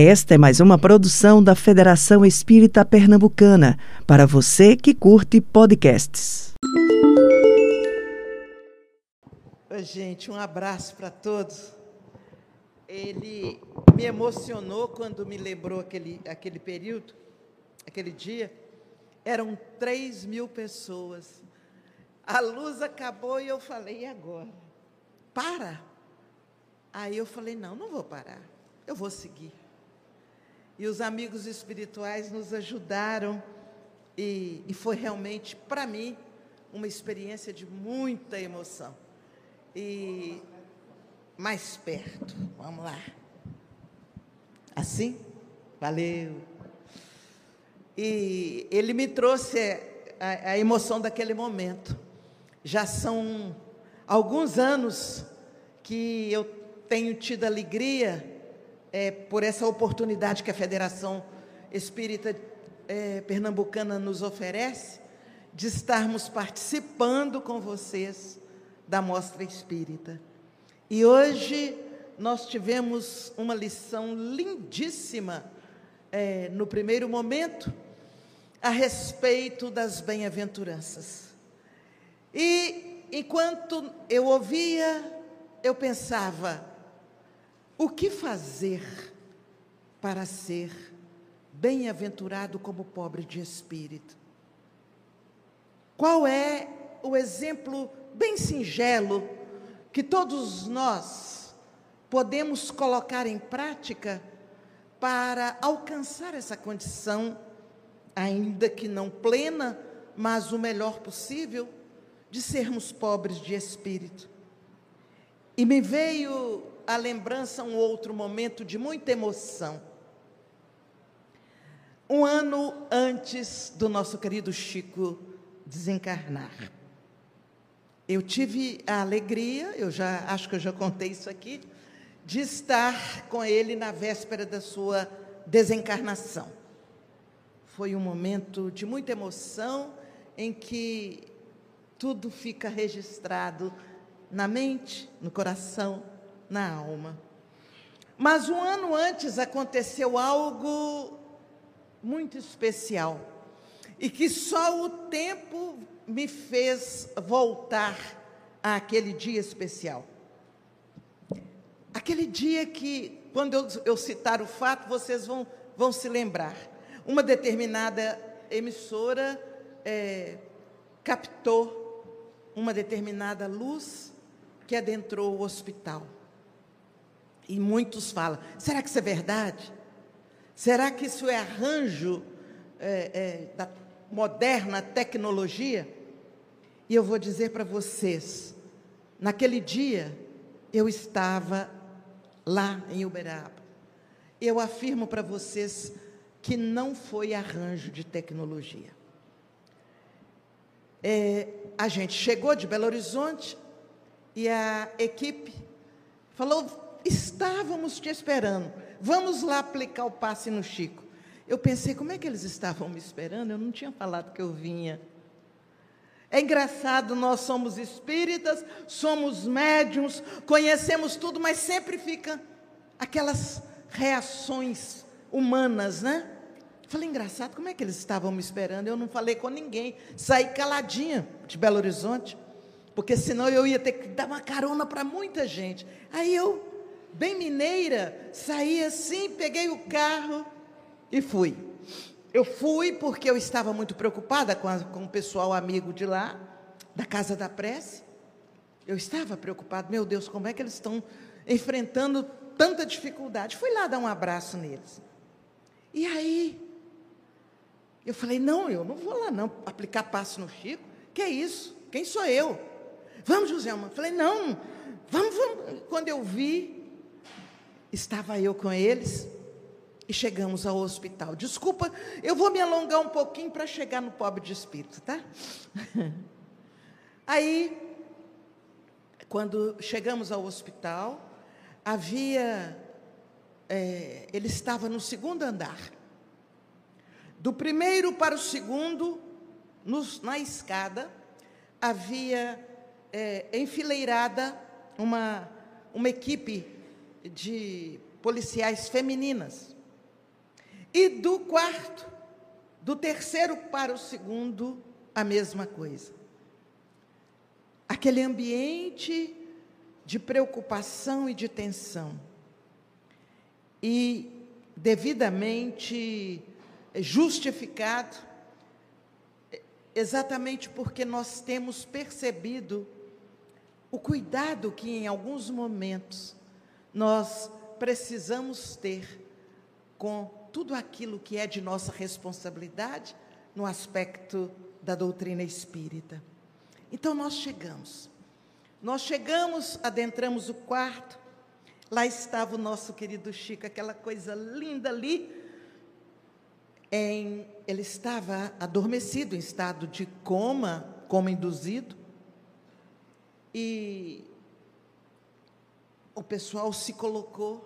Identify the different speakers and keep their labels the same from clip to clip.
Speaker 1: Esta é mais uma produção da Federação Espírita Pernambucana, para você que curte podcasts.
Speaker 2: Oi, gente, um abraço para todos. Ele me emocionou quando me lembrou aquele, aquele período, aquele dia. Eram 3 mil pessoas. A luz acabou e eu falei, e agora? Para. Aí eu falei, não, não vou parar, eu vou seguir. E os amigos espirituais nos ajudaram, e, e foi realmente, para mim, uma experiência de muita emoção. E mais perto, vamos lá. Assim? Valeu. E ele me trouxe a, a emoção daquele momento. Já são alguns anos que eu tenho tido alegria é, por essa oportunidade que a Federação Espírita é, Pernambucana nos oferece, de estarmos participando com vocês da Mostra Espírita. E hoje nós tivemos uma lição lindíssima é, no primeiro momento a respeito das bem-aventuranças. E enquanto eu ouvia, eu pensava, o que fazer para ser bem-aventurado como pobre de espírito? Qual é o exemplo bem singelo que todos nós podemos colocar em prática para alcançar essa condição, ainda que não plena, mas o melhor possível, de sermos pobres de espírito? E me veio a lembrança um outro momento de muita emoção. Um ano antes do nosso querido Chico desencarnar. Eu tive a alegria, eu já acho que eu já contei isso aqui, de estar com ele na véspera da sua desencarnação. Foi um momento de muita emoção em que tudo fica registrado na mente, no coração, na alma. Mas um ano antes aconteceu algo muito especial e que só o tempo me fez voltar àquele dia especial. Aquele dia que, quando eu, eu citar o fato, vocês vão, vão se lembrar. Uma determinada emissora é, captou uma determinada luz que adentrou o hospital. E muitos falam: será que isso é verdade? Será que isso é arranjo é, é, da moderna tecnologia? E eu vou dizer para vocês: naquele dia eu estava lá em Uberaba. Eu afirmo para vocês que não foi arranjo de tecnologia. É, a gente chegou de Belo Horizonte e a equipe falou: Estávamos te esperando. Vamos lá aplicar o passe no Chico. Eu pensei, como é que eles estavam me esperando? Eu não tinha falado que eu vinha. É engraçado, nós somos espíritas, somos médiums, conhecemos tudo, mas sempre fica aquelas reações humanas, né? Falei, engraçado, como é que eles estavam me esperando? Eu não falei com ninguém, saí caladinha de Belo Horizonte, porque senão eu ia ter que dar uma carona para muita gente. Aí eu bem mineira, saí assim, peguei o carro e fui. Eu fui porque eu estava muito preocupada com, a, com o pessoal amigo de lá, da Casa da Prece. Eu estava preocupada, meu Deus, como é que eles estão enfrentando tanta dificuldade? Fui lá dar um abraço neles. E aí, eu falei: não, eu não vou lá não aplicar passo no Chico. Que é isso? Quem sou eu? Vamos, Joselma. Falei: não, vamos, vamos. Quando eu vi, Estava eu com eles e chegamos ao hospital. Desculpa, eu vou me alongar um pouquinho para chegar no pobre de espírito, tá? Aí, quando chegamos ao hospital, havia. É, ele estava no segundo andar. Do primeiro para o segundo, nos, na escada, havia é, enfileirada uma, uma equipe de policiais femininas. E do quarto, do terceiro para o segundo, a mesma coisa. Aquele ambiente de preocupação e de tensão. E devidamente justificado, exatamente porque nós temos percebido o cuidado que em alguns momentos nós precisamos ter com tudo aquilo que é de nossa responsabilidade no aspecto da doutrina espírita. Então nós chegamos. Nós chegamos, adentramos o quarto. Lá estava o nosso querido Chico, aquela coisa linda ali. Em, ele estava adormecido, em estado de coma, coma induzido. E o pessoal se colocou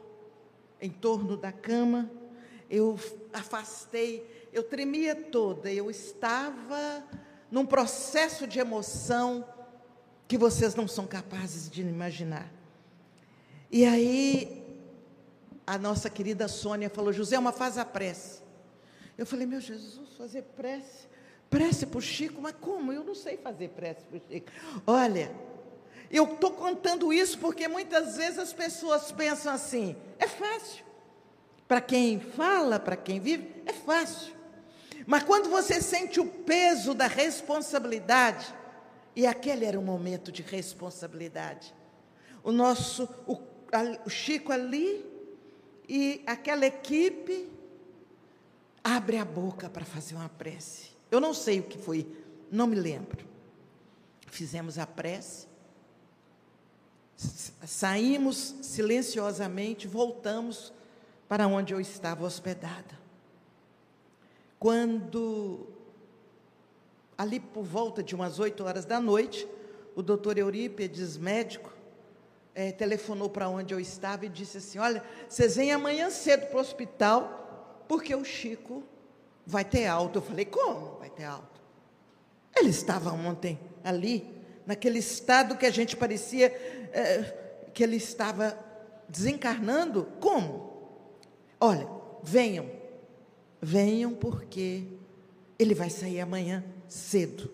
Speaker 2: em torno da cama, eu afastei, eu tremia toda, eu estava num processo de emoção que vocês não são capazes de imaginar. E aí, a nossa querida Sônia falou: Joselma, faz a prece. Eu falei: Meu Jesus, fazer prece? Prece para o Chico? Mas como? Eu não sei fazer prece para o Chico. Olha, eu estou contando isso porque muitas vezes as pessoas pensam assim: é fácil. Para quem fala, para quem vive, é fácil. Mas quando você sente o peso da responsabilidade, e aquele era um momento de responsabilidade, o nosso, o, o Chico ali e aquela equipe abre a boca para fazer uma prece. Eu não sei o que foi, não me lembro. Fizemos a prece Saímos silenciosamente, voltamos para onde eu estava hospedada. Quando, ali por volta de umas oito horas da noite, o doutor Eurípides, médico, é, telefonou para onde eu estava e disse assim: Olha, vocês vêm amanhã cedo para o hospital, porque o Chico vai ter alta. Eu falei: Como vai ter alta? Ele estava ontem ali, naquele estado que a gente parecia é, que ele estava desencarnando. Como? Olha, venham, venham porque ele vai sair amanhã cedo.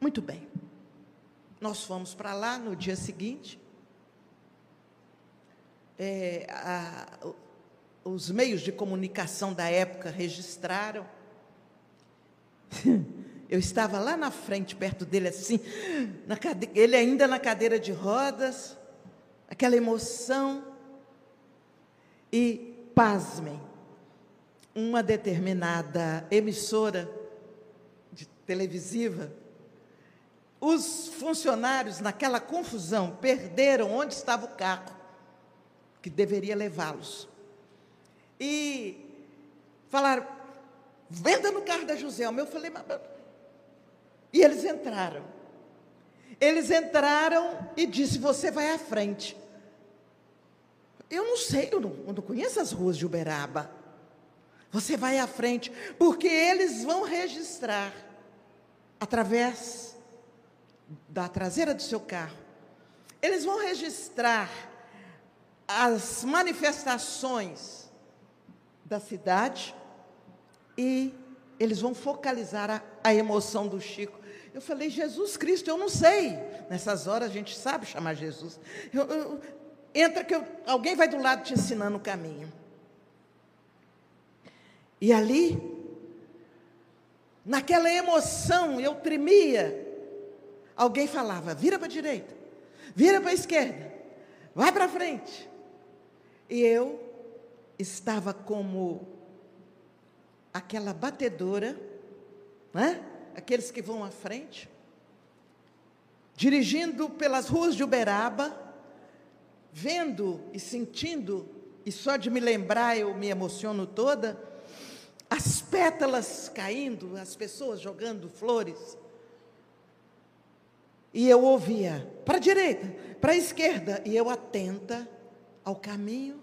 Speaker 2: Muito bem. Nós fomos para lá no dia seguinte. É, a, os meios de comunicação da época registraram Eu estava lá na frente, perto dele, assim, cade... ele ainda na cadeira de rodas, aquela emoção. E, pasmem, uma determinada emissora de televisiva, os funcionários, naquela confusão, perderam onde estava o carro que deveria levá-los. E falaram, venda no carro da Joselma. Eu falei, mas e eles entraram. Eles entraram e disse: Você vai à frente. Eu não sei, eu não, eu não conheço as ruas de Uberaba. Você vai à frente, porque eles vão registrar através da traseira do seu carro. Eles vão registrar as manifestações da cidade e eles vão focalizar a, a emoção do Chico. Eu falei, Jesus Cristo, eu não sei. Nessas horas a gente sabe chamar Jesus. Eu, eu, entra que eu, alguém vai do lado te ensinando o caminho. E ali, naquela emoção, eu tremia. Alguém falava: vira para a direita, vira para a esquerda, vai para frente. E eu estava como aquela batedora, né? Aqueles que vão à frente, dirigindo pelas ruas de Uberaba, vendo e sentindo, e só de me lembrar eu me emociono toda, as pétalas caindo, as pessoas jogando flores. E eu ouvia para a direita, para a esquerda, e eu atenta ao caminho.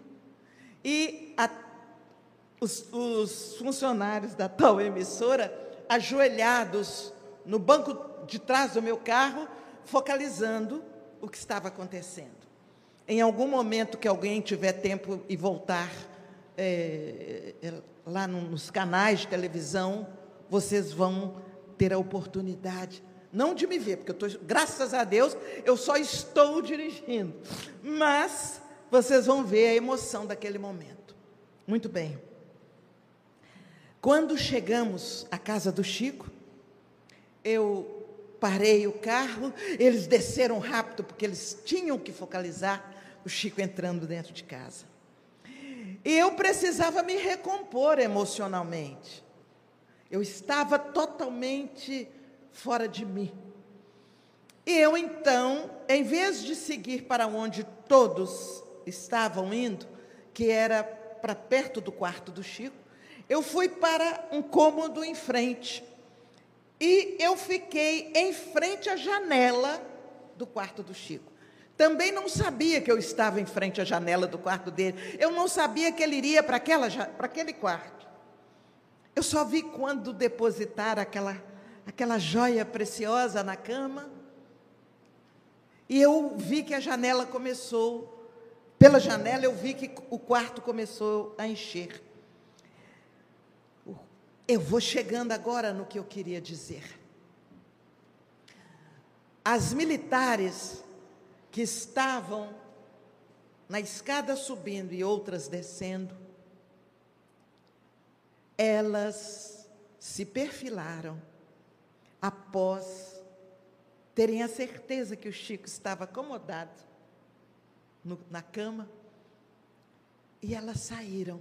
Speaker 2: E a, os, os funcionários da tal emissora ajoelhados no banco de trás do meu carro, focalizando o que estava acontecendo. Em algum momento que alguém tiver tempo e voltar é, é, lá no, nos canais de televisão, vocês vão ter a oportunidade, não de me ver, porque eu graças a Deus, eu só estou dirigindo, mas vocês vão ver a emoção daquele momento. Muito bem. Quando chegamos à casa do Chico, eu parei o carro, eles desceram rápido, porque eles tinham que focalizar o Chico entrando dentro de casa. E eu precisava me recompor emocionalmente. Eu estava totalmente fora de mim. E eu então, em vez de seguir para onde todos estavam indo, que era para perto do quarto do Chico, eu fui para um cômodo em frente. E eu fiquei em frente à janela do quarto do Chico. Também não sabia que eu estava em frente à janela do quarto dele. Eu não sabia que ele iria para aquele quarto. Eu só vi quando depositar aquela, aquela joia preciosa na cama. E eu vi que a janela começou, pela janela eu vi que o quarto começou a encher. Eu vou chegando agora no que eu queria dizer. As militares que estavam na escada subindo e outras descendo, elas se perfilaram após terem a certeza que o Chico estava acomodado no, na cama, e elas saíram.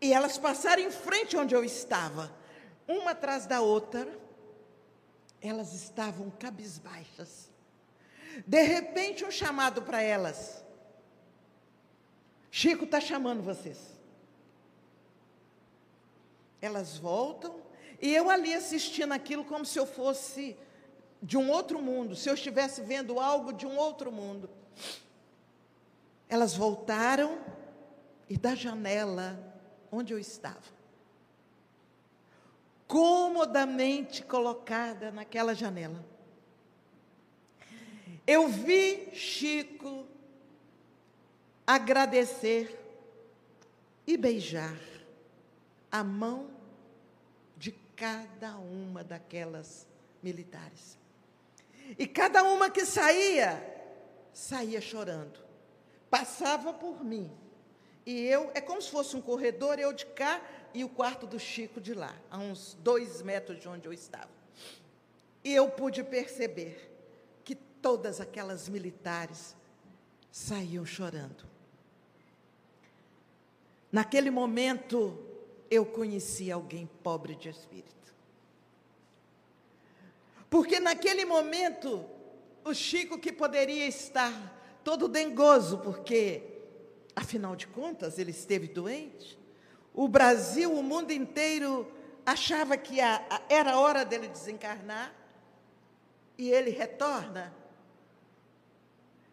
Speaker 2: E elas passaram em frente onde eu estava, uma atrás da outra, elas estavam cabisbaixas. De repente, um chamado para elas. Chico está chamando vocês. Elas voltam e eu ali assistindo aquilo como se eu fosse de um outro mundo, se eu estivesse vendo algo de um outro mundo. Elas voltaram e da janela onde eu estava, comodamente colocada naquela janela. Eu vi Chico agradecer e beijar a mão de cada uma daquelas militares. E cada uma que saía, saía chorando. Passava por mim. E eu, é como se fosse um corredor, eu de cá e o quarto do Chico de lá, a uns dois metros de onde eu estava. E eu pude perceber que todas aquelas militares saíam chorando. Naquele momento, eu conheci alguém pobre de espírito. Porque naquele momento, o Chico, que poderia estar todo dengoso, porque, afinal de contas, ele esteve doente, o Brasil, o mundo inteiro achava que a, a, era hora dele desencarnar e ele retorna.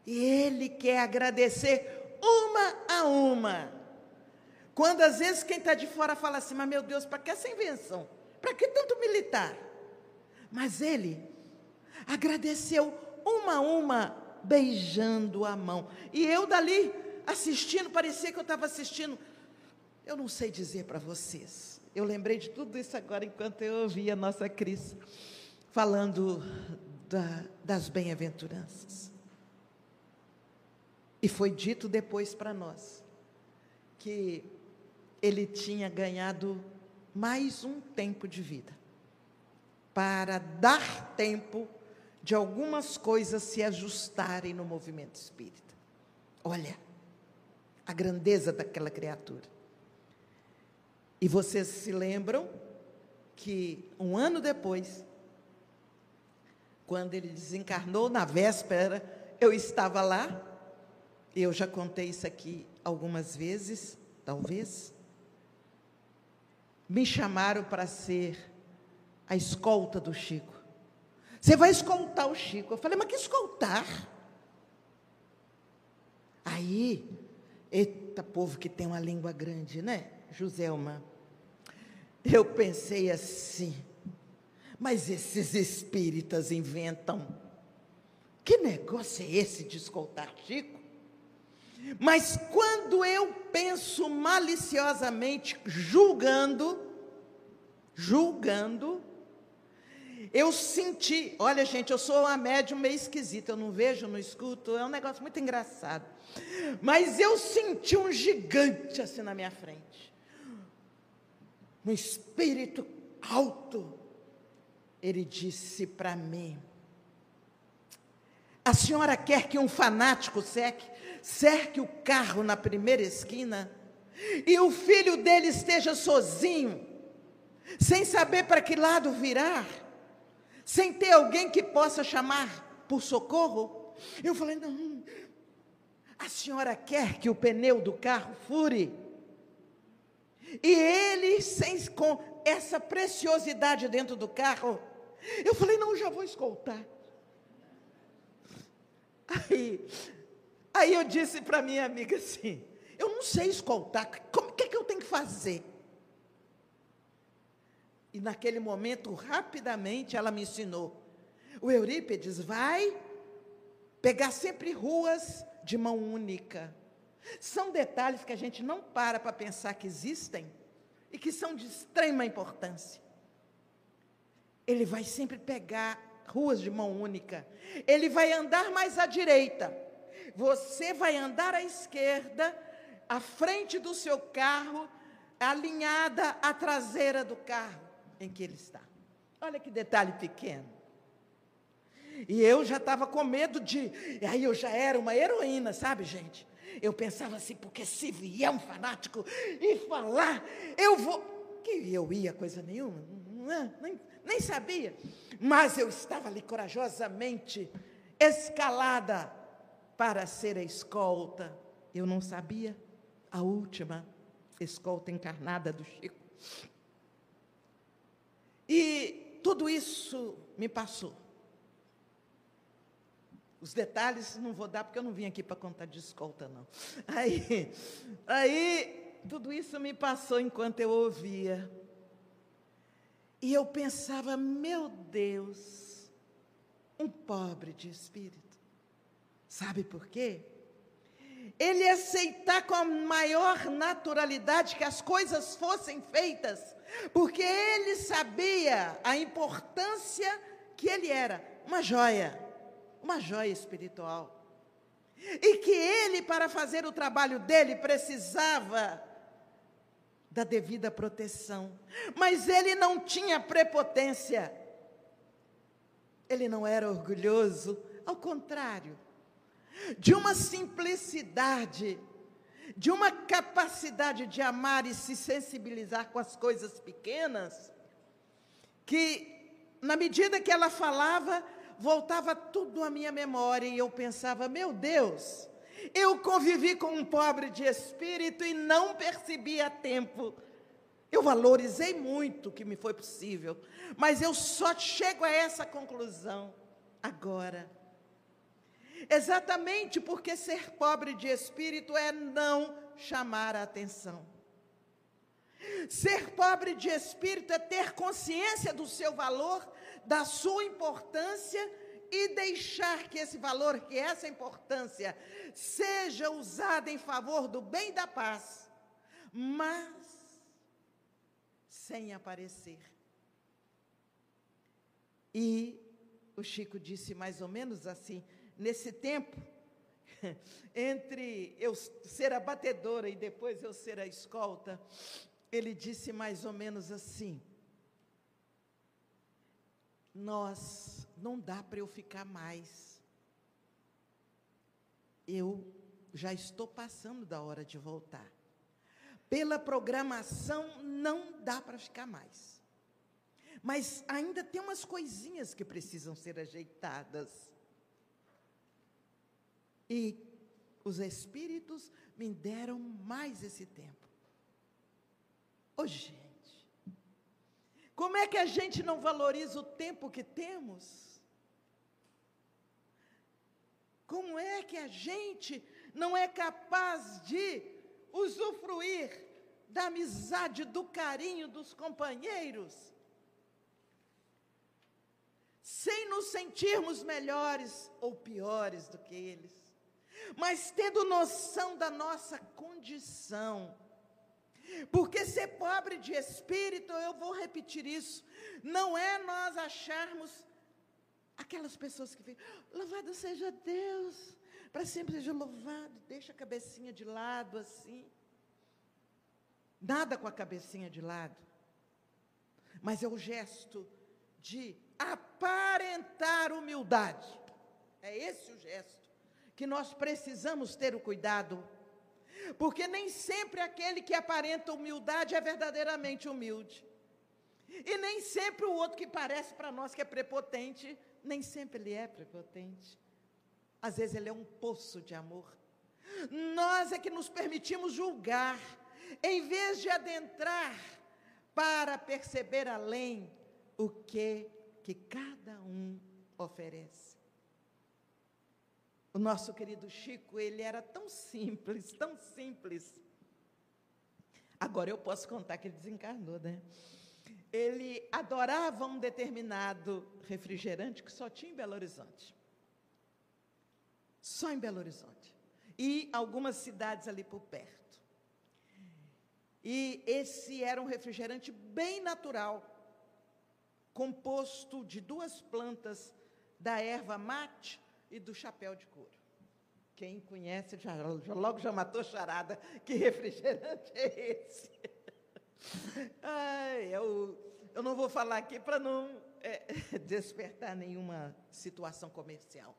Speaker 2: E ele quer agradecer uma a uma. Quando às vezes quem está de fora fala assim, mas meu Deus, para que essa invenção? Para que tanto militar? Mas ele agradeceu uma a uma, beijando a mão. E eu dali assistindo, parecia que eu estava assistindo eu não sei dizer para vocês. Eu lembrei de tudo isso agora enquanto eu ouvia a nossa Cris falando da, das bem-aventuranças. E foi dito depois para nós que ele tinha ganhado mais um tempo de vida para dar tempo de algumas coisas se ajustarem no movimento espírita. Olha a grandeza daquela criatura. E vocês se lembram que um ano depois, quando ele desencarnou, na véspera, eu estava lá, eu já contei isso aqui algumas vezes, talvez. Me chamaram para ser a escolta do Chico. Você vai escoltar o Chico. Eu falei, mas que escoltar? Aí, eita povo que tem uma língua grande, né? Joselma. Eu pensei assim, mas esses espíritas inventam. Que negócio é esse de escoltar Chico? Mas quando eu penso maliciosamente, julgando, julgando, eu senti, olha gente, eu sou uma médium meio esquisita, eu não vejo, não escuto, é um negócio muito engraçado. Mas eu senti um gigante assim na minha frente. Um espírito alto. Ele disse para mim: A senhora quer que um fanático seque, cerque o carro na primeira esquina e o filho dele esteja sozinho, sem saber para que lado virar, sem ter alguém que possa chamar por socorro? Eu falei: Não, a senhora quer que o pneu do carro fure? E ele, sem, com essa preciosidade dentro do carro, eu falei: não, já vou escoltar. Aí, aí eu disse para minha amiga assim: eu não sei escoltar, o que, que eu tenho que fazer? E naquele momento, rapidamente, ela me ensinou. O Eurípides vai pegar sempre ruas de mão única. São detalhes que a gente não para para pensar que existem e que são de extrema importância. Ele vai sempre pegar ruas de mão única. Ele vai andar mais à direita. Você vai andar à esquerda, à frente do seu carro, alinhada à traseira do carro em que ele está. Olha que detalhe pequeno. E eu já estava com medo de. E aí eu já era uma heroína, sabe, gente? Eu pensava assim, porque se vier um fanático e falar, eu vou. Que eu ia, coisa nenhuma, nem, nem sabia. Mas eu estava ali corajosamente escalada para ser a escolta. Eu não sabia a última escolta encarnada do Chico. E tudo isso me passou. Os detalhes não vou dar porque eu não vim aqui para contar de escolta, não. Aí, aí, tudo isso me passou enquanto eu ouvia. E eu pensava, meu Deus, um pobre de espírito. Sabe por quê? Ele aceitar com a maior naturalidade que as coisas fossem feitas, porque ele sabia a importância que ele era, uma joia uma joia espiritual. E que ele, para fazer o trabalho dele, precisava da devida proteção. Mas ele não tinha prepotência. Ele não era orgulhoso, ao contrário, de uma simplicidade, de uma capacidade de amar e se sensibilizar com as coisas pequenas, que, na medida que ela falava, voltava tudo à minha memória e eu pensava: meu Deus, eu convivi com um pobre de espírito e não percebi a tempo. Eu valorizei muito o que me foi possível, mas eu só chego a essa conclusão agora. Exatamente porque ser pobre de espírito é não chamar a atenção. Ser pobre de espírito é ter consciência do seu valor da sua importância e deixar que esse valor, que essa importância, seja usada em favor do bem da paz, mas sem aparecer. E o Chico disse mais ou menos assim: nesse tempo, entre eu ser a batedora e depois eu ser a escolta, ele disse mais ou menos assim: nós, não dá para eu ficar mais. Eu já estou passando da hora de voltar. Pela programação, não dá para ficar mais. Mas ainda tem umas coisinhas que precisam ser ajeitadas. E os espíritos me deram mais esse tempo. Hoje, como é que a gente não valoriza o tempo que temos? Como é que a gente não é capaz de usufruir da amizade, do carinho dos companheiros, sem nos sentirmos melhores ou piores do que eles? Mas tendo noção da nossa condição. Porque ser pobre de espírito, eu vou repetir isso, não é nós acharmos aquelas pessoas que ficam, louvado seja Deus, para sempre seja louvado, deixa a cabecinha de lado assim. Nada com a cabecinha de lado, mas é o gesto de aparentar humildade. É esse o gesto que nós precisamos ter o cuidado, porque nem sempre aquele que aparenta humildade é verdadeiramente humilde. E nem sempre o outro que parece para nós que é prepotente, nem sempre ele é prepotente. Às vezes ele é um poço de amor. Nós é que nos permitimos julgar, em vez de adentrar para perceber além o que que cada um oferece. O nosso querido Chico, ele era tão simples, tão simples. Agora eu posso contar que ele desencarnou, né? Ele adorava um determinado refrigerante que só tinha em Belo Horizonte. Só em Belo Horizonte. E algumas cidades ali por perto. E esse era um refrigerante bem natural, composto de duas plantas da erva mate e do chapéu de couro. Quem conhece já, já logo já matou charada. Que refrigerante é esse? Ai, eu, eu não vou falar aqui para não é, despertar nenhuma situação comercial.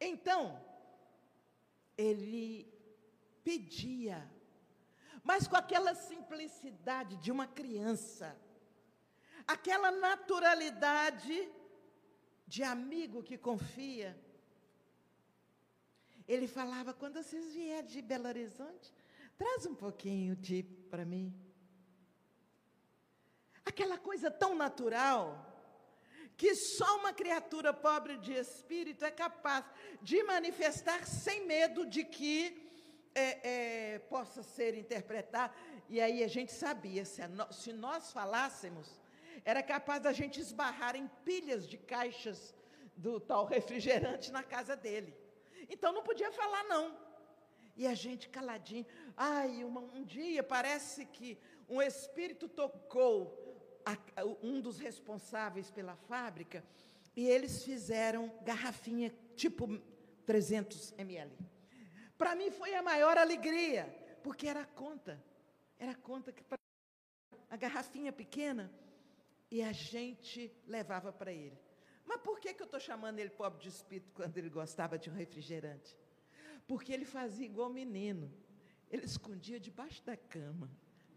Speaker 2: Então, ele pedia, mas com aquela simplicidade de uma criança, aquela naturalidade de amigo que confia. Ele falava: quando vocês vierem de Belo Horizonte, traz um pouquinho de para mim. Aquela coisa tão natural que só uma criatura pobre de espírito é capaz de manifestar sem medo de que é, é, possa ser interpretado. E aí a gente sabia, se, a, se nós falássemos, era capaz da gente esbarrar em pilhas de caixas do tal refrigerante na casa dele. Então não podia falar, não. E a gente caladinho. Ai, uma, um dia parece que um espírito tocou a, um dos responsáveis pela fábrica e eles fizeram garrafinha tipo 300 ml. Para mim foi a maior alegria, porque era a conta. Era a conta que a garrafinha pequena e a gente levava para ele. Mas por que, que eu estou chamando ele pobre de espírito quando ele gostava de um refrigerante? Porque ele fazia igual menino. Ele escondia debaixo da cama.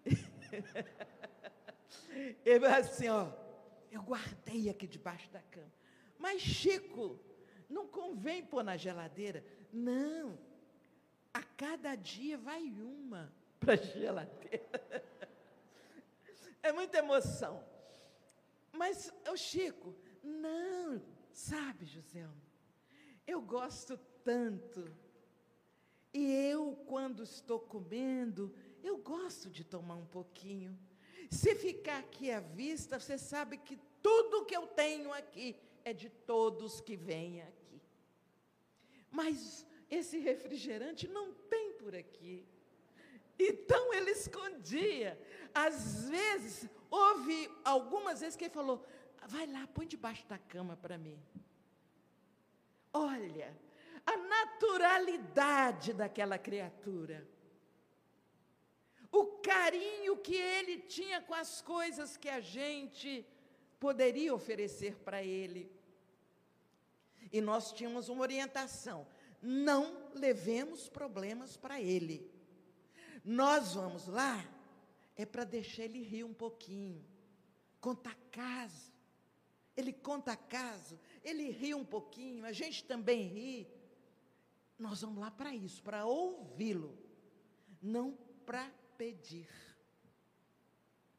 Speaker 2: ele assim, ó, eu guardei aqui debaixo da cama. Mas, Chico, não convém pôr na geladeira. Não. A cada dia vai uma para a geladeira. É muita emoção. Mas, o Chico, não, sabe, José, eu gosto tanto. E eu, quando estou comendo, eu gosto de tomar um pouquinho. Se ficar aqui à vista, você sabe que tudo que eu tenho aqui é de todos que vêm aqui. Mas esse refrigerante não tem por aqui. Então ele escondia. Às vezes, houve algumas vezes que ele falou: vai lá, põe debaixo da cama para mim. Olha, a naturalidade daquela criatura. O carinho que ele tinha com as coisas que a gente poderia oferecer para ele. E nós tínhamos uma orientação: não levemos problemas para ele. Nós vamos lá é para deixar ele rir um pouquinho, contar caso. Ele conta caso, ele ri um pouquinho, a gente também ri. Nós vamos lá para isso, para ouvi-lo, não para pedir.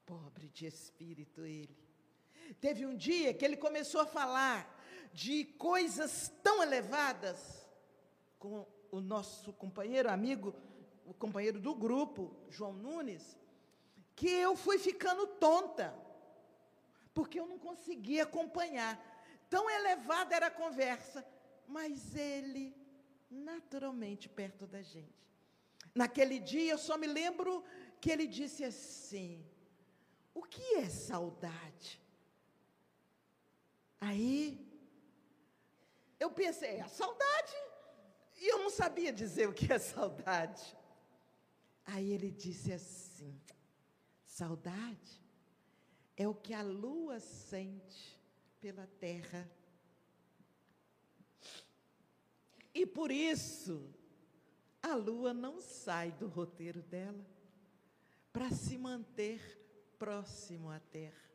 Speaker 2: Pobre de espírito ele. Teve um dia que ele começou a falar de coisas tão elevadas com o nosso companheiro, amigo o companheiro do grupo, João Nunes, que eu fui ficando tonta, porque eu não conseguia acompanhar. Tão elevada era a conversa, mas ele naturalmente perto da gente. Naquele dia eu só me lembro que ele disse assim: O que é saudade? Aí eu pensei, a saudade. E eu não sabia dizer o que é saudade. Aí ele disse assim: Saudade é o que a lua sente pela terra. E por isso, a lua não sai do roteiro dela para se manter próximo à terra.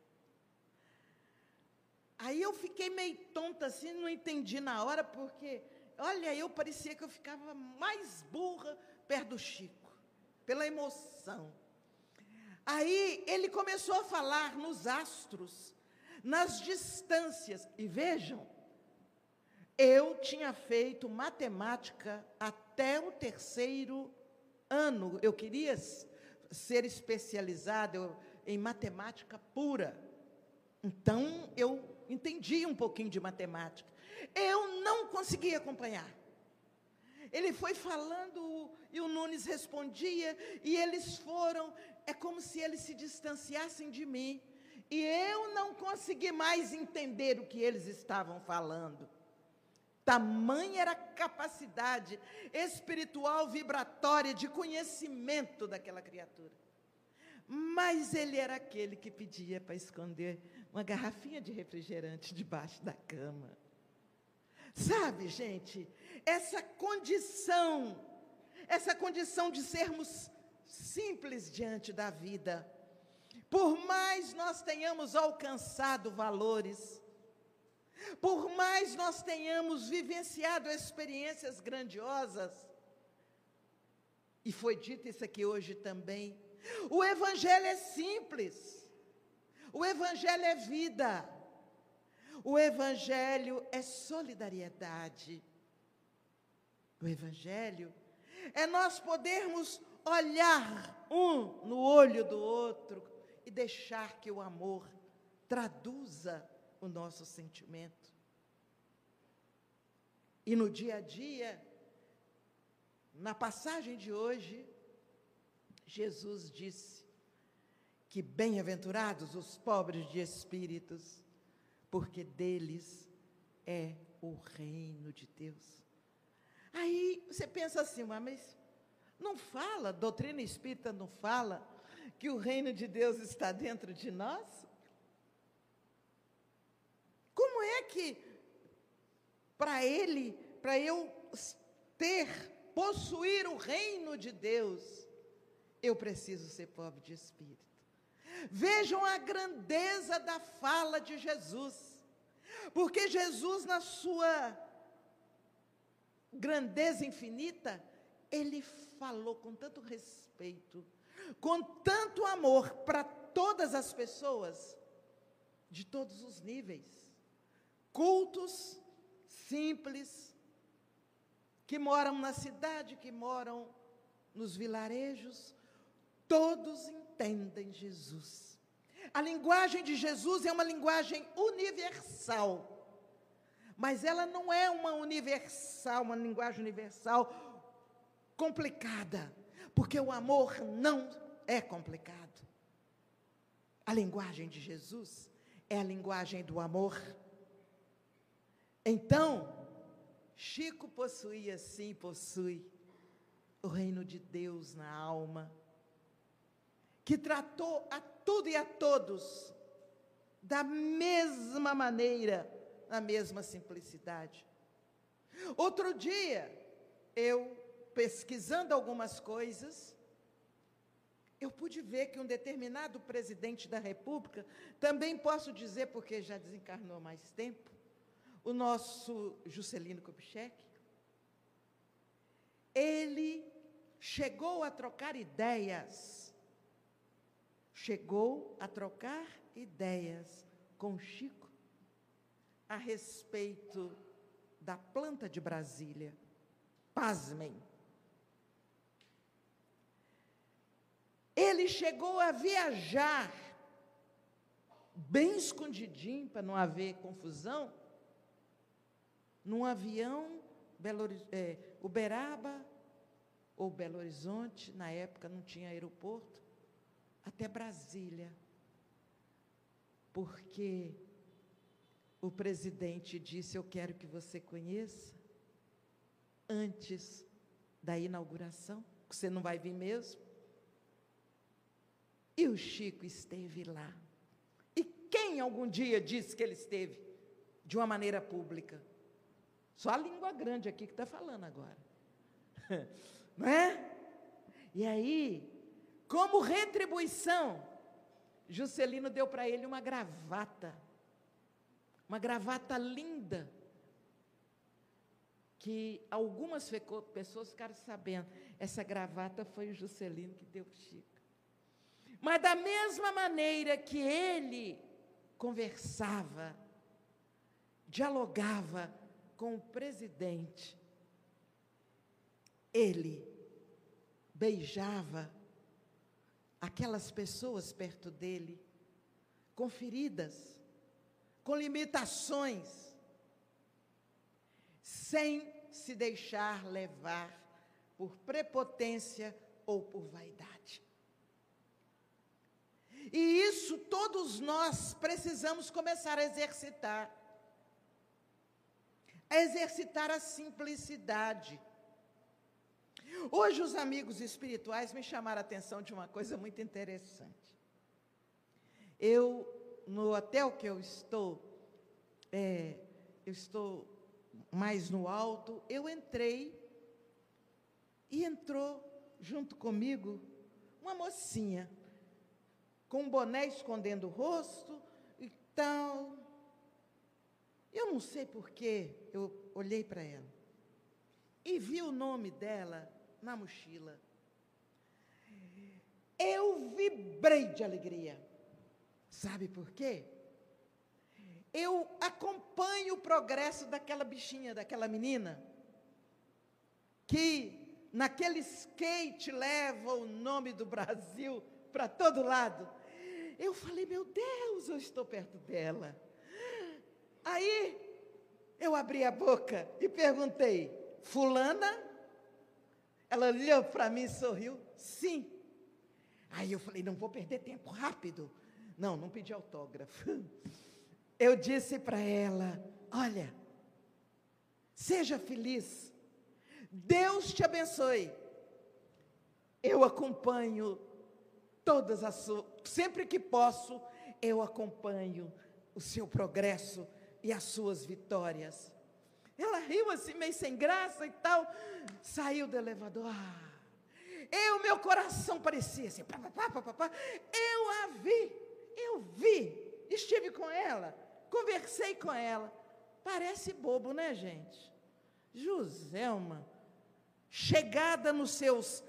Speaker 2: Aí eu fiquei meio tonta assim, não entendi na hora, porque, olha, eu parecia que eu ficava mais burra perto do Chico, pela emoção. Aí ele começou a falar nos astros, nas distâncias, e vejam, eu tinha feito matemática até o terceiro ano, eu queria ser especializada em matemática pura. Então, eu entendia um pouquinho de matemática. Eu não conseguia acompanhar. Ele foi falando e o Nunes respondia, e eles foram, é como se eles se distanciassem de mim. E eu não consegui mais entender o que eles estavam falando. Tamanha era a capacidade espiritual vibratória de conhecimento daquela criatura. Mas ele era aquele que pedia para esconder uma garrafinha de refrigerante debaixo da cama. Sabe, gente, essa condição, essa condição de sermos simples diante da vida, por mais nós tenhamos alcançado valores, por mais nós tenhamos vivenciado experiências grandiosas, e foi dito isso aqui hoje também, o Evangelho é simples. O Evangelho é vida. O Evangelho é solidariedade. O Evangelho é nós podermos olhar um no olho do outro e deixar que o amor traduza o nosso sentimento. E no dia a dia, na passagem de hoje, Jesus disse que bem-aventurados os pobres de espíritos, porque deles é o reino de Deus. Aí você pensa assim, mas não fala, doutrina espírita não fala que o reino de Deus está dentro de nós? Como é que para ele, para eu ter, possuir o reino de Deus, eu preciso ser pobre de espírito. Vejam a grandeza da fala de Jesus, porque Jesus, na sua grandeza infinita, ele falou com tanto respeito, com tanto amor para todas as pessoas, de todos os níveis, cultos, simples, que moram na cidade, que moram nos vilarejos, Todos entendem Jesus. A linguagem de Jesus é uma linguagem universal. Mas ela não é uma universal, uma linguagem universal complicada, porque o amor não é complicado. A linguagem de Jesus é a linguagem do amor. Então, Chico possuía sim, possui o reino de Deus na alma que tratou a tudo e a todos da mesma maneira, na mesma simplicidade. Outro dia, eu pesquisando algumas coisas, eu pude ver que um determinado presidente da República, também posso dizer, porque já desencarnou mais tempo, o nosso Juscelino Kubitschek, ele chegou a trocar ideias chegou a trocar ideias com Chico a respeito da planta de Brasília. Pasmem. Ele chegou a viajar, bem escondidinho, para não haver confusão, num avião Belo, é, Uberaba ou Belo Horizonte, na época não tinha aeroporto, até Brasília. Porque o presidente disse: Eu quero que você conheça antes da inauguração, que você não vai vir mesmo. E o Chico esteve lá. E quem algum dia disse que ele esteve de uma maneira pública? Só a língua grande aqui que está falando agora. Não é? E aí, como retribuição, Juscelino deu para ele uma gravata. Uma gravata linda. Que algumas pessoas ficaram sabendo. Essa gravata foi o Juscelino que deu para Chico. Mas da mesma maneira que ele conversava, dialogava com o presidente, ele beijava aquelas pessoas perto dele, com feridas, com limitações, sem se deixar levar por prepotência ou por vaidade. E isso todos nós precisamos começar a exercitar. A exercitar a simplicidade. Hoje os amigos espirituais me chamaram a atenção de uma coisa muito interessante. Eu, no hotel que eu estou, é, eu estou mais no alto, eu entrei e entrou junto comigo uma mocinha com um boné escondendo o rosto e tal. Eu não sei porquê, eu olhei para ela e vi o nome dela na mochila. Eu vibrei de alegria. Sabe por quê? Eu acompanho o progresso daquela bichinha, daquela menina, que naquele skate leva o nome do Brasil para todo lado. Eu falei, meu Deus, eu estou perto dela. Aí eu abri a boca e perguntei, Fulana? Ela olhou para mim e sorriu, sim. Aí eu falei, não vou perder tempo, rápido. Não, não pedi autógrafo. Eu disse para ela: olha, seja feliz, Deus te abençoe. Eu acompanho todas as suas, sempre que posso, eu acompanho o seu progresso e as suas vitórias. Ela riu assim, meio sem graça e tal, saiu do elevador. Ah, eu, meu coração parecia assim, pá, pá, pá, pá, pá. eu a vi, eu vi, estive com ela, conversei com ela. Parece bobo, né, gente? Joselma, chegada nos seus.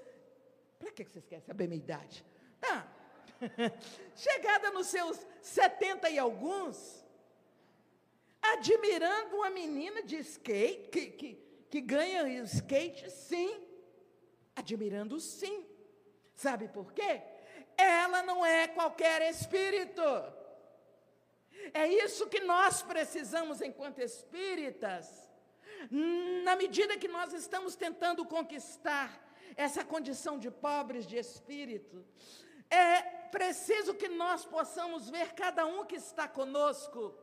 Speaker 2: Para que vocês querem saber a minha idade? Ah, chegada nos seus setenta e alguns, admirando uma menina de skate, que, que, que ganha skate, sim, admirando sim. Sabe por quê? Ela não é qualquer espírito. É isso que nós precisamos enquanto espíritas. Na medida que nós estamos tentando conquistar essa condição de pobres de espírito, é preciso que nós possamos ver cada um que está conosco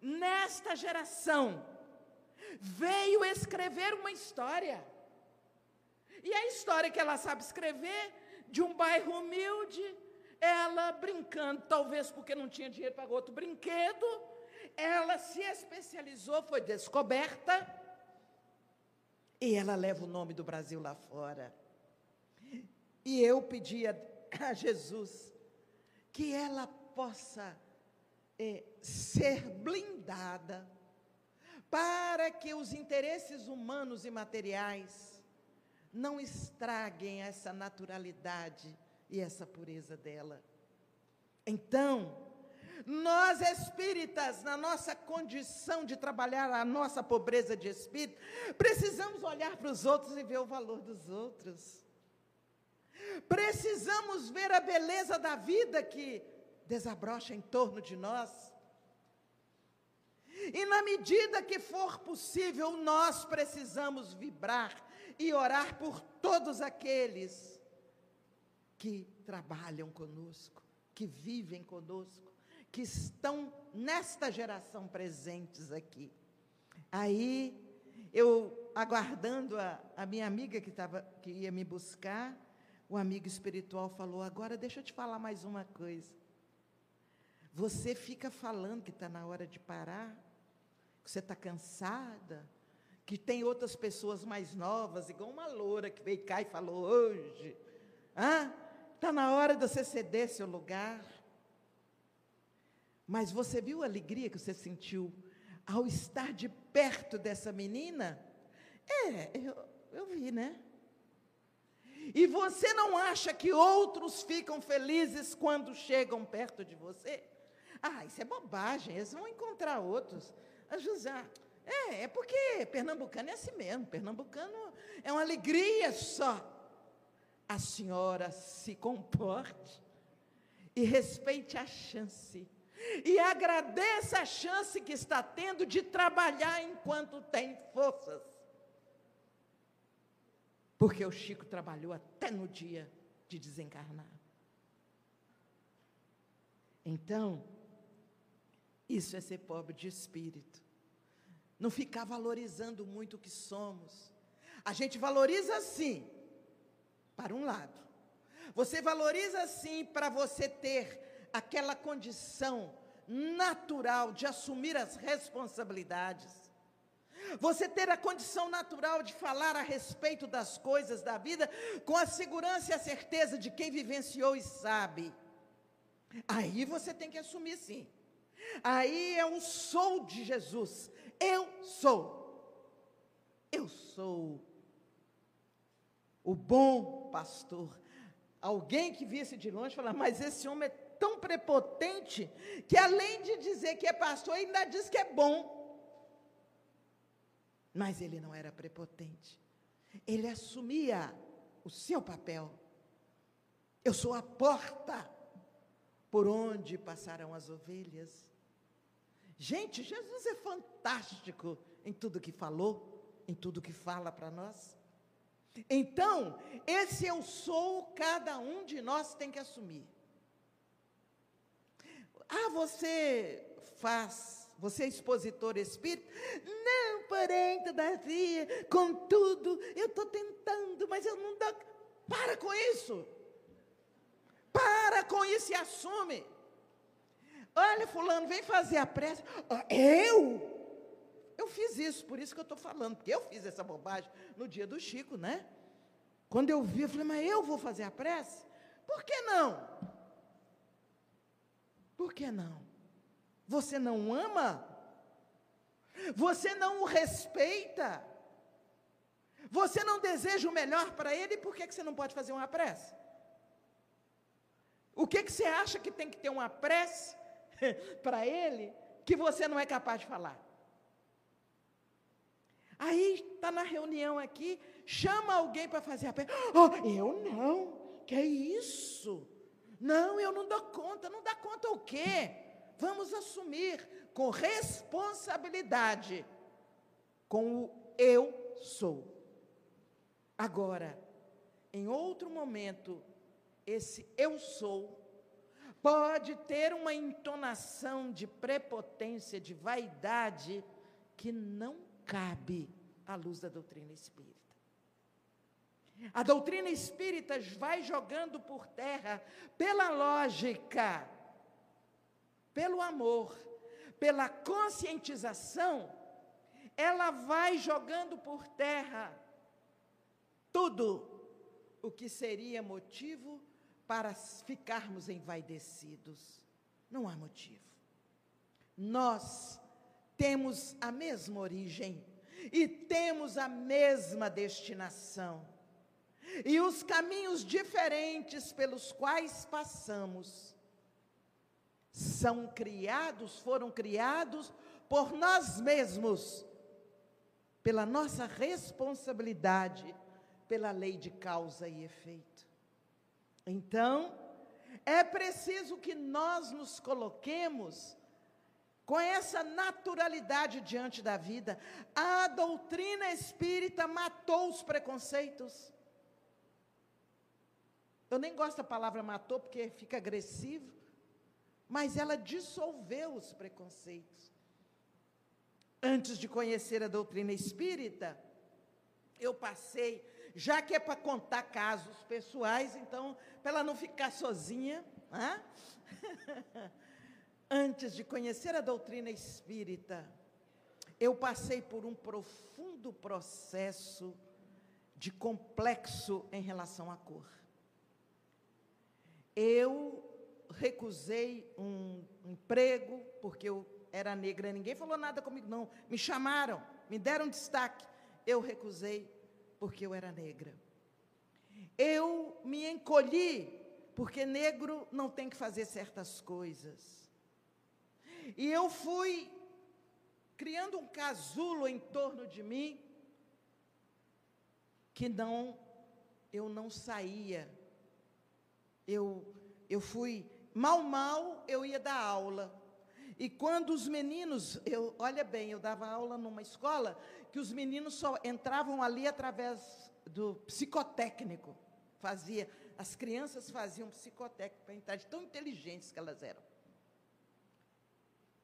Speaker 2: nesta geração veio escrever uma história. E a história que ela sabe escrever de um bairro humilde, ela brincando, talvez porque não tinha dinheiro para outro brinquedo, ela se especializou, foi descoberta, e ela leva o nome do Brasil lá fora. E eu pedi a a Jesus, que ela possa é, ser blindada para que os interesses humanos e materiais não estraguem essa naturalidade e essa pureza dela. Então, nós espíritas, na nossa condição de trabalhar a nossa pobreza de espírito, precisamos olhar para os outros e ver o valor dos outros. Precisamos ver a beleza da vida que desabrocha em torno de nós. E na medida que for possível, nós precisamos vibrar e orar por todos aqueles que trabalham conosco, que vivem conosco, que estão nesta geração presentes aqui. Aí, eu aguardando a, a minha amiga que, tava, que ia me buscar, o amigo espiritual falou: Agora deixa eu te falar mais uma coisa. Você fica falando que está na hora de parar, que você está cansada, que tem outras pessoas mais novas, igual uma loura que veio cá e falou hoje. Está na hora de você ceder seu lugar. Mas você viu a alegria que você sentiu ao estar de perto dessa menina? É, eu, eu vi, né? E você não acha que outros ficam felizes quando chegam perto de você? Ah, isso é bobagem, eles vão encontrar outros. A José, é, é porque pernambucano é assim mesmo, pernambucano é uma alegria só. A senhora se comporte e respeite a chance. E agradeça a chance que está tendo de trabalhar enquanto tem forças. Porque o Chico trabalhou até no dia de desencarnar. Então, isso é ser pobre de espírito. Não ficar valorizando muito o que somos. A gente valoriza sim, para um lado. Você valoriza sim para você ter aquela condição natural de assumir as responsabilidades. Você ter a condição natural de falar a respeito das coisas da vida com a segurança e a certeza de quem vivenciou e sabe. Aí você tem que assumir sim. Aí é um sou de Jesus. Eu sou. Eu sou o bom pastor. Alguém que visse de longe falar, mas esse homem é tão prepotente que além de dizer que é pastor, ainda diz que é bom. Mas ele não era prepotente. Ele assumia o seu papel. Eu sou a porta por onde passarão as ovelhas. Gente, Jesus é fantástico em tudo que falou, em tudo que fala para nós. Então, esse eu sou, cada um de nós tem que assumir. Ah, você faz, você é expositor espírita? Não, porém, todavia, contudo, eu estou tentando, mas eu não dou. Para com isso! Para com isso e assume. Olha, fulano, vem fazer a prece. eu? Eu fiz isso, por isso que eu estou falando, porque eu fiz essa bobagem no dia do Chico, né? Quando eu vi, eu falei, mas eu vou fazer a prece? Por que não? Por que não? Você não ama? Você não o respeita? Você não deseja o melhor para ele? Por que, que você não pode fazer uma prece? O que, que você acha que tem que ter uma prece para ele que você não é capaz de falar? Aí está na reunião aqui, chama alguém para fazer a prece. Oh, eu não, que é isso? Não, eu não dou conta. Não dá conta o quê? Vamos assumir com responsabilidade, com o eu sou. Agora, em outro momento, esse eu sou pode ter uma entonação de prepotência, de vaidade, que não cabe à luz da doutrina espírita. A doutrina espírita vai jogando por terra, pela lógica, pelo amor, pela conscientização, ela vai jogando por terra tudo o que seria motivo para ficarmos envaidecidos. Não há motivo. Nós temos a mesma origem e temos a mesma destinação. E os caminhos diferentes pelos quais passamos são criados, foram criados por nós mesmos, pela nossa responsabilidade, pela lei de causa e efeito. Então, é preciso que nós nos coloquemos com essa naturalidade diante da vida. A doutrina espírita matou os preconceitos. Eu nem gosto da palavra matou porque fica agressivo, mas ela dissolveu os preconceitos. Antes de conhecer a doutrina espírita, eu passei, já que é para contar casos pessoais, então, para ela não ficar sozinha, né? antes de conhecer a doutrina espírita, eu passei por um profundo processo de complexo em relação à cor. Eu recusei um emprego porque eu era negra, ninguém falou nada comigo, não. Me chamaram, me deram destaque. Eu recusei porque eu era negra. Eu me encolhi porque negro não tem que fazer certas coisas. E eu fui criando um casulo em torno de mim que não eu não saía. Eu eu fui mal mal eu ia dar aula. E quando os meninos, eu, olha bem, eu dava aula numa escola que os meninos só entravam ali através do psicotécnico. Fazia, as crianças faziam psicotécnico para entrar, de tão inteligentes que elas eram.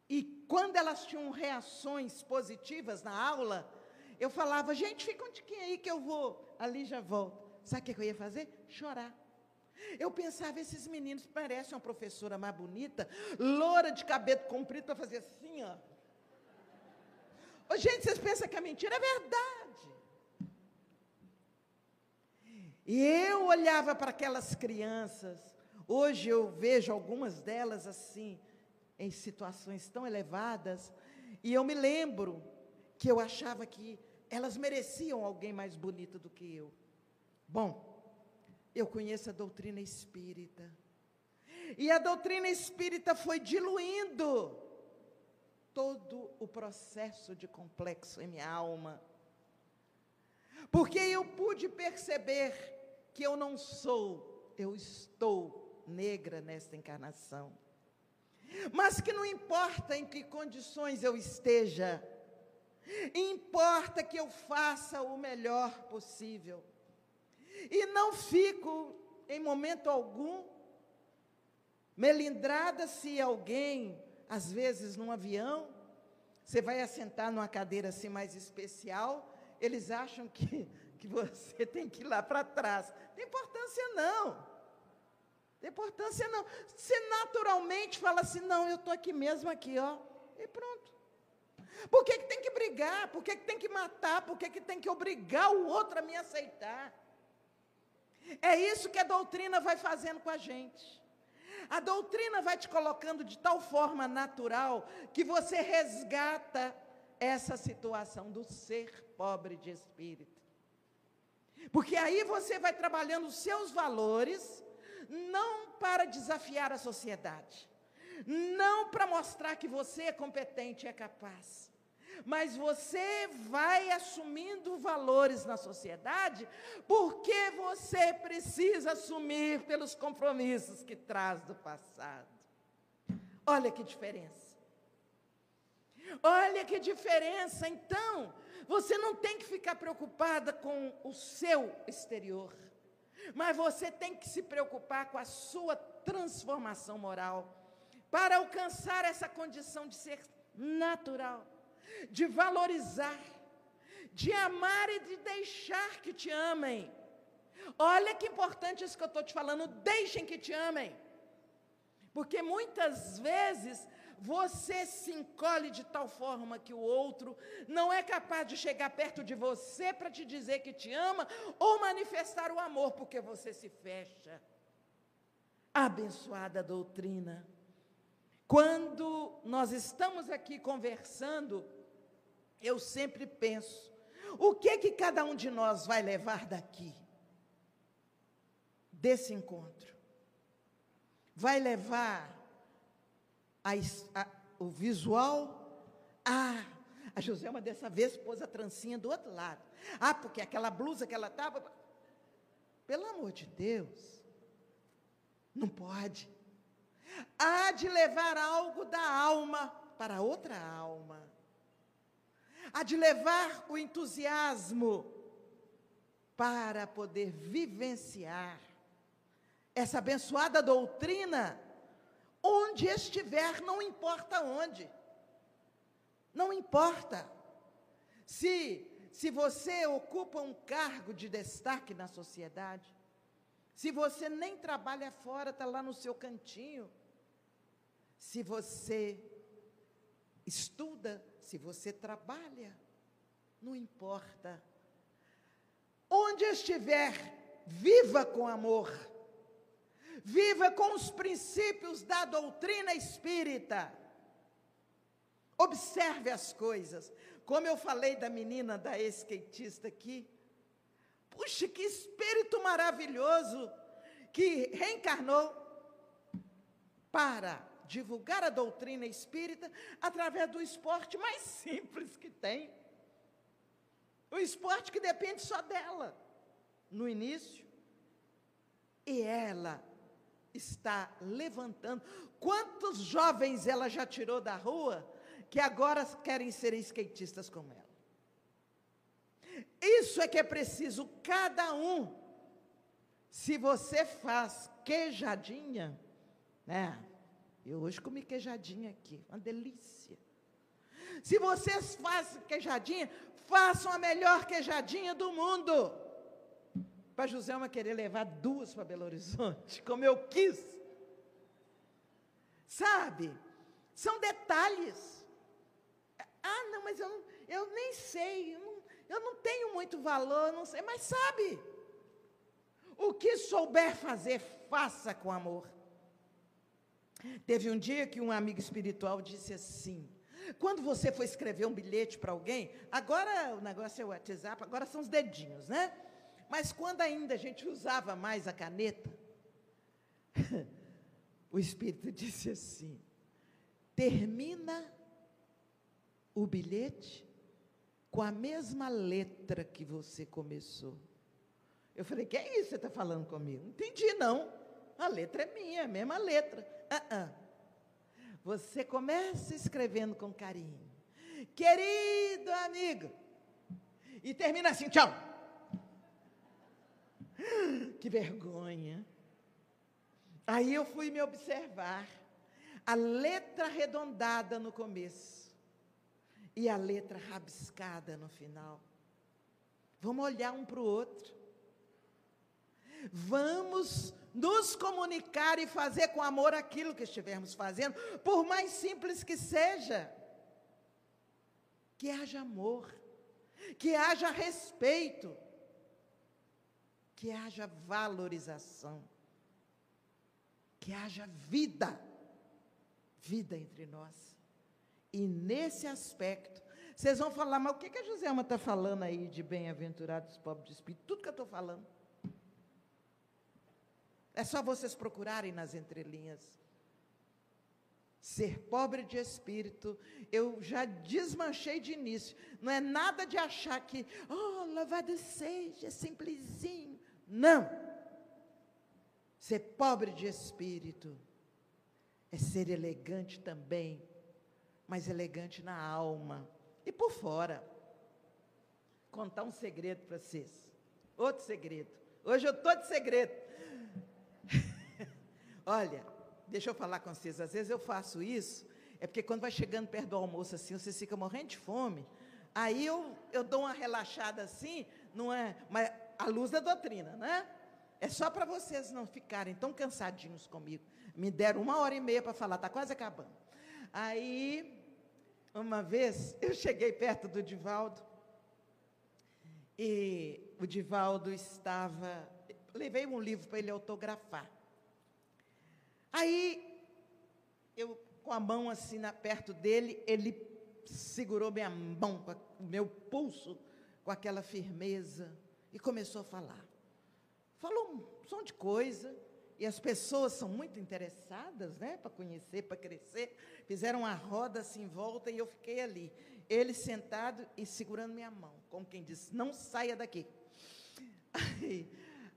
Speaker 2: E quando elas tinham reações positivas na aula, eu falava, gente, fica um tiquinho aí que eu vou, ali já volto. Sabe o que eu ia fazer? Chorar. Eu pensava, esses meninos parecem uma professora mais bonita, loura de cabelo comprido para fazer assim, ó. Ô, gente, vocês pensam que é mentira? É verdade. E eu olhava para aquelas crianças, hoje eu vejo algumas delas assim, em situações tão elevadas, e eu me lembro que eu achava que elas mereciam alguém mais bonito do que eu. Bom, eu conheço a doutrina espírita. E a doutrina espírita foi diluindo todo o processo de complexo em minha alma. Porque eu pude perceber que eu não sou, eu estou negra nesta encarnação. Mas que não importa em que condições eu esteja, importa que eu faça o melhor possível. E não fico, em momento algum, melindrada se alguém, às vezes num avião, você vai assentar numa cadeira assim mais especial, eles acham que, que você tem que ir lá para trás. Tem importância não. Tem importância não. Você naturalmente fala assim, não, eu estou aqui mesmo, aqui, ó, e pronto. Por que, que tem que brigar? Por que, que tem que matar? Por que, que tem que obrigar o outro a me aceitar? É isso que a doutrina vai fazendo com a gente. A doutrina vai te colocando de tal forma natural que você resgata essa situação do ser pobre de espírito. Porque aí você vai trabalhando os seus valores, não para desafiar a sociedade, não para mostrar que você é competente e é capaz, mas você vai assumindo valores na sociedade porque você precisa assumir pelos compromissos que traz do passado. Olha que diferença. Olha que diferença. Então, você não tem que ficar preocupada com o seu exterior, mas você tem que se preocupar com a sua transformação moral para alcançar essa condição de ser natural de valorizar, de amar e de deixar que te amem. Olha que importante isso que eu estou te falando, deixem que te amem. Porque muitas vezes você se encolhe de tal forma que o outro não é capaz de chegar perto de você para te dizer que te ama ou manifestar o amor, porque você se fecha. Abençoada doutrina. Quando nós estamos aqui conversando, eu sempre penso: o que que cada um de nós vai levar daqui? Desse encontro? Vai levar a, a, o visual? Ah, a Joselma dessa vez pôs a trancinha do outro lado. Ah, porque aquela blusa que ela estava. Pelo amor de Deus, não pode há de levar algo da alma, para outra alma. Há de levar o entusiasmo para poder vivenciar essa abençoada doutrina onde estiver, não importa onde. Não importa. Se se você ocupa um cargo de destaque na sociedade, se você nem trabalha fora, está lá no seu cantinho, se você estuda, se você trabalha, não importa. Onde estiver, viva com amor, viva com os princípios da doutrina espírita. Observe as coisas. Como eu falei da menina, da skatista aqui. Puxa, que espírito maravilhoso que reencarnou para divulgar a doutrina espírita através do esporte mais simples que tem. O esporte que depende só dela, no início. E ela está levantando. Quantos jovens ela já tirou da rua que agora querem ser skatistas como ela. Isso é que é preciso, cada um. Se você faz queijadinha, né? Eu hoje comi queijadinha aqui, uma delícia. Se vocês fazem queijadinha, façam a melhor queijadinha do mundo. Para Joselma querer levar duas para Belo Horizonte, como eu quis. Sabe? São detalhes. Ah, não, mas eu, eu nem sei, eu não, eu não tenho muito valor, não sei, mas sabe, o que souber fazer, faça com amor. Teve um dia que um amigo espiritual disse assim: quando você for escrever um bilhete para alguém, agora o negócio é o WhatsApp, agora são os dedinhos, né? Mas quando ainda a gente usava mais a caneta, o Espírito disse assim: termina o bilhete com a mesma letra que você começou. Eu falei, que é isso que você está falando comigo? Não entendi, não. A letra é minha, é a mesma letra. Uh -uh. Você começa escrevendo com carinho. Querido amigo. E termina assim, tchau. Que vergonha. Aí eu fui me observar. A letra arredondada no começo e a letra rabiscada no final. Vamos olhar um para o outro. Vamos nos comunicar e fazer com amor aquilo que estivermos fazendo, por mais simples que seja. Que haja amor, que haja respeito, que haja valorização, que haja vida, vida entre nós. E nesse aspecto, vocês vão falar, mas o que, que a Joselma está falando aí de bem-aventurados pobres de espírito? Tudo que eu estou falando. É só vocês procurarem nas entrelinhas. Ser pobre de espírito, eu já desmanchei de início. Não é nada de achar que, oh, louvado seja, simplesinho. Não. Ser pobre de espírito é ser elegante também mas elegante na alma e por fora. Contar um segredo para vocês. Outro segredo. Hoje eu estou de segredo. Olha, deixa eu falar com vocês. Às vezes eu faço isso, é porque quando vai chegando perto do almoço assim, você fica morrendo de fome. Aí eu, eu dou uma relaxada assim, não é? Mas a luz da doutrina, né? É só para vocês não ficarem tão cansadinhos comigo. Me deram uma hora e meia para falar, está quase acabando. Aí, uma vez, eu cheguei perto do Divaldo e o Divaldo estava. Levei um livro para ele autografar. Aí, eu, com a mão assim na, perto dele, ele segurou minha mão, o meu pulso, com aquela firmeza, e começou a falar. Falou um som de coisa, e as pessoas são muito interessadas, né, para conhecer, para crescer. Fizeram uma roda assim em volta e eu fiquei ali. Ele sentado e segurando minha mão, como quem disse: não saia daqui. Aí,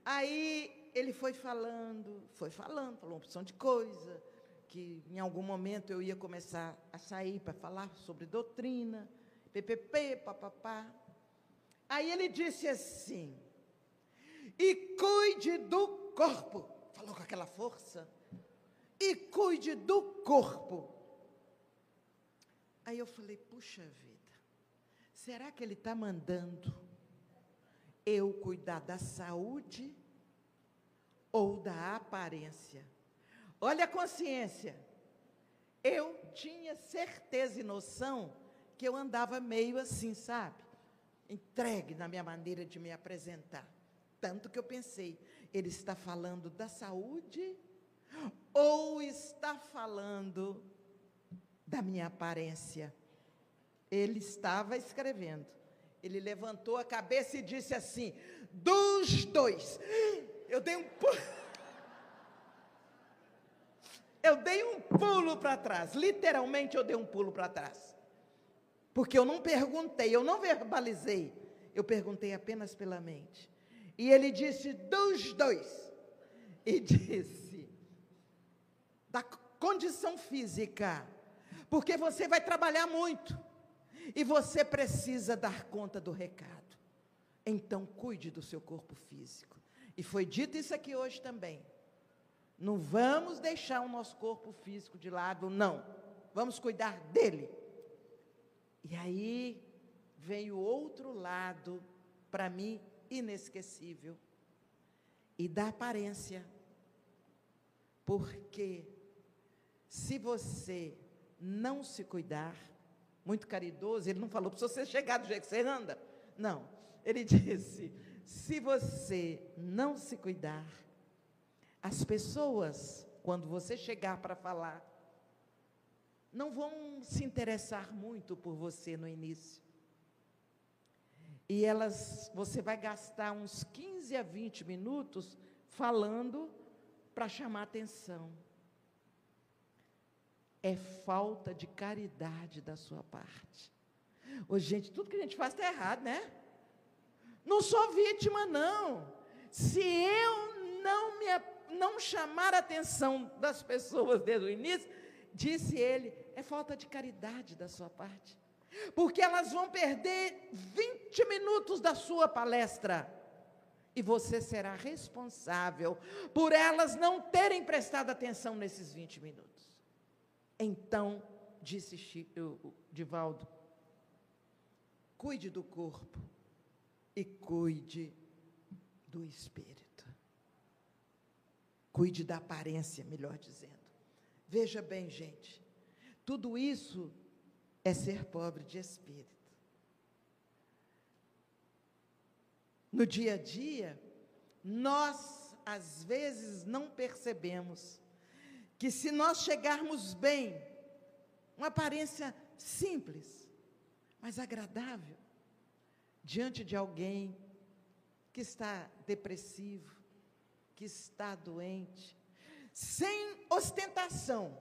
Speaker 2: aí ele foi falando, foi falando, falou uma opção de coisa, que em algum momento eu ia começar a sair para falar sobre doutrina, PPP, papapá. Aí ele disse assim: e cuide do corpo. Falou com aquela força. E cuide do corpo. Aí eu falei: puxa vida, será que ele está mandando eu cuidar da saúde ou da aparência? Olha a consciência. Eu tinha certeza e noção que eu andava meio assim, sabe? Entregue na minha maneira de me apresentar. Tanto que eu pensei, ele está falando da saúde ou está falando da minha aparência? Ele estava escrevendo. Ele levantou a cabeça e disse assim: dos dois. Eu dei um pulo. Eu dei um pulo para trás. Literalmente eu dei um pulo para trás. Porque eu não perguntei, eu não verbalizei. Eu perguntei apenas pela mente. E ele disse dos dois. E disse da condição física. Porque você vai trabalhar muito. E você precisa dar conta do recado. Então, cuide do seu corpo físico. E foi dito isso aqui hoje também. Não vamos deixar o nosso corpo físico de lado, não. Vamos cuidar dele. E aí vem o outro lado, para mim, inesquecível e da aparência. Porque se você não se cuidar, muito caridoso, ele não falou para você chegar do jeito que você anda. Não. Ele disse: se você não se cuidar, as pessoas, quando você chegar para falar, não vão se interessar muito por você no início. E elas, você vai gastar uns 15 a 20 minutos falando para chamar atenção. É falta de caridade da sua parte. Ô, gente, tudo que a gente faz está errado, né? Não sou vítima, não. Se eu não, me, não chamar a atenção das pessoas desde o início, disse ele, é falta de caridade da sua parte porque elas vão perder 20 minutos da sua palestra. E você será responsável por elas não terem prestado atenção nesses 20 minutos. Então, disse Chico, Divaldo, cuide do corpo e cuide do espírito. Cuide da aparência, melhor dizendo. Veja bem, gente, tudo isso é ser pobre de espírito. No dia a dia, nós às vezes não percebemos que se nós chegarmos bem, uma aparência simples, mas agradável, diante de alguém que está depressivo, que está doente, sem ostentação,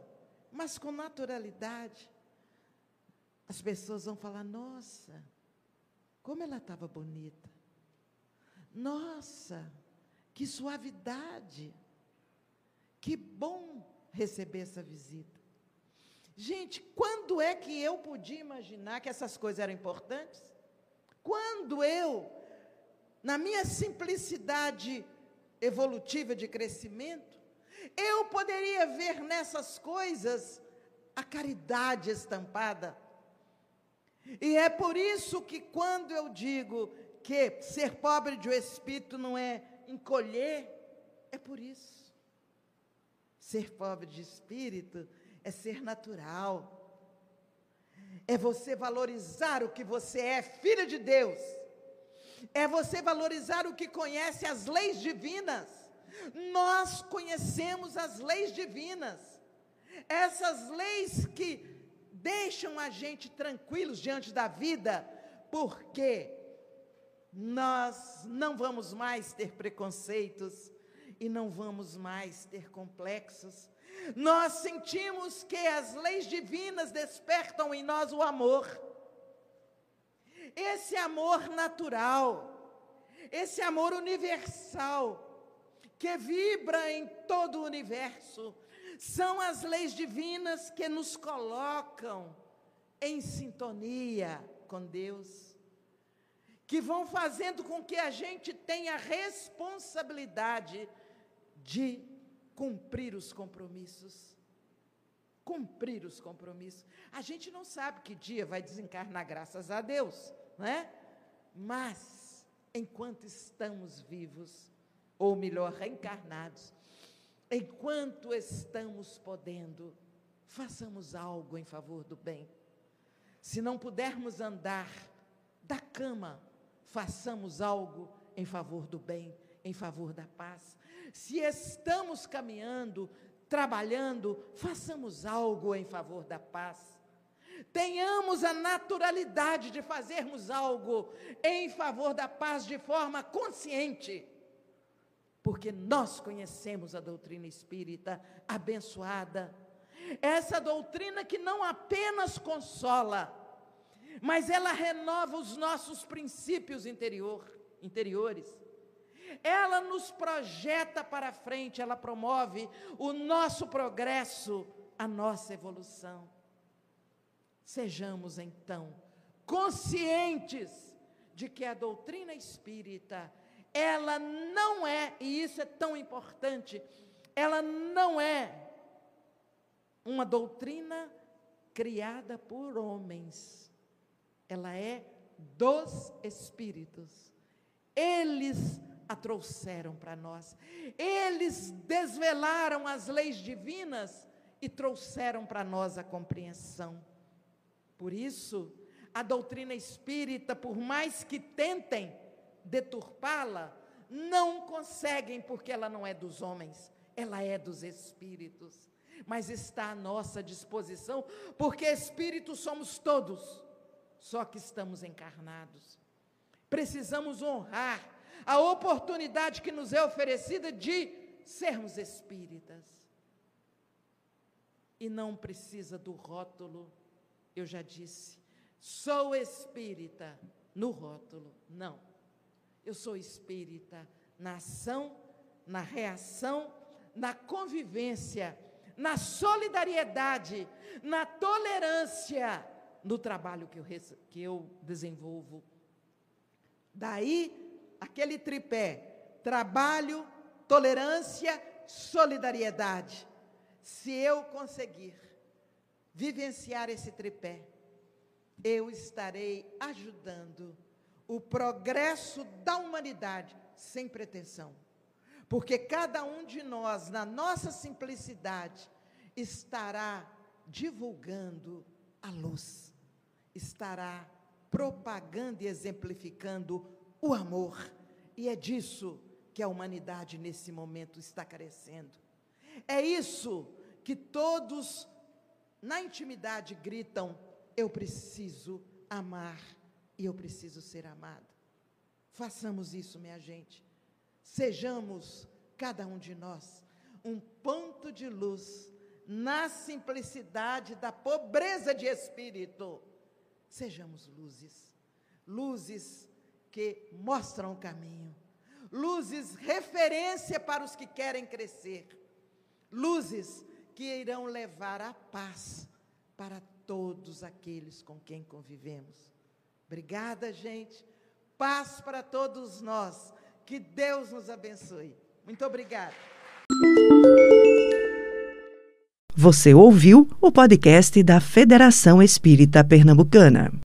Speaker 2: mas com naturalidade, as pessoas vão falar: nossa, como ela estava bonita. Nossa, que suavidade. Que bom receber essa visita. Gente, quando é que eu podia imaginar que essas coisas eram importantes? Quando eu, na minha simplicidade evolutiva de crescimento, eu poderia ver nessas coisas a caridade estampada e é por isso que quando eu digo que ser pobre de um espírito não é encolher, é por isso. Ser pobre de espírito é ser natural. É você valorizar o que você é, filho de Deus. É você valorizar o que conhece as leis divinas. Nós conhecemos as leis divinas. Essas leis que deixam a gente tranquilos diante da vida, porque nós não vamos mais ter preconceitos e não vamos mais ter complexos. Nós sentimos que as leis divinas despertam em nós o amor. Esse amor natural, esse amor universal, que vibra em todo o universo. São as leis divinas que nos colocam em sintonia com Deus, que vão fazendo com que a gente tenha responsabilidade de cumprir os compromissos. Cumprir os compromissos. A gente não sabe que dia vai desencarnar, graças a Deus, não é? Mas, enquanto estamos vivos, ou melhor, reencarnados, enquanto estamos podendo, façamos algo em favor do bem. Se não pudermos andar da cama, façamos algo em favor do bem, em favor da paz. Se estamos caminhando, trabalhando, façamos algo em favor da paz. Tenhamos a naturalidade de fazermos algo em favor da paz de forma consciente porque nós conhecemos a doutrina espírita abençoada. Essa doutrina que não apenas consola, mas ela renova os nossos princípios interior, interiores. Ela nos projeta para frente, ela promove o nosso progresso, a nossa evolução. Sejamos então conscientes de que a doutrina espírita ela não é, e isso é tão importante, ela não é uma doutrina criada por homens, ela é dos espíritos. Eles a trouxeram para nós, eles desvelaram as leis divinas e trouxeram para nós a compreensão. Por isso, a doutrina espírita, por mais que tentem, deturpá-la, não conseguem, porque ela não é dos homens, ela é dos espíritos. Mas está à nossa disposição, porque espíritos somos todos, só que estamos encarnados. Precisamos honrar a oportunidade que nos é oferecida de sermos espíritas. E não precisa do rótulo, eu já disse, sou espírita no rótulo, não. Eu sou espírita na ação, na reação, na convivência, na solidariedade, na tolerância no trabalho que eu, que eu desenvolvo. Daí, aquele tripé: trabalho, tolerância, solidariedade. Se eu conseguir vivenciar esse tripé, eu estarei ajudando o progresso da humanidade sem pretensão. Porque cada um de nós, na nossa simplicidade, estará divulgando a luz, estará propagando e exemplificando o amor. E é disso que a humanidade nesse momento está carecendo. É isso que todos na intimidade gritam: eu preciso amar e eu preciso ser amado. Façamos isso, minha gente. Sejamos, cada um de nós, um ponto de luz na simplicidade da pobreza de espírito. Sejamos luzes, luzes que mostram o caminho, luzes referência para os que querem crescer, luzes que irão levar a paz para todos aqueles com quem convivemos. Obrigada, gente. Paz para todos nós. Que Deus nos abençoe. Muito obrigada.
Speaker 1: Você ouviu o podcast da Federação Espírita Pernambucana.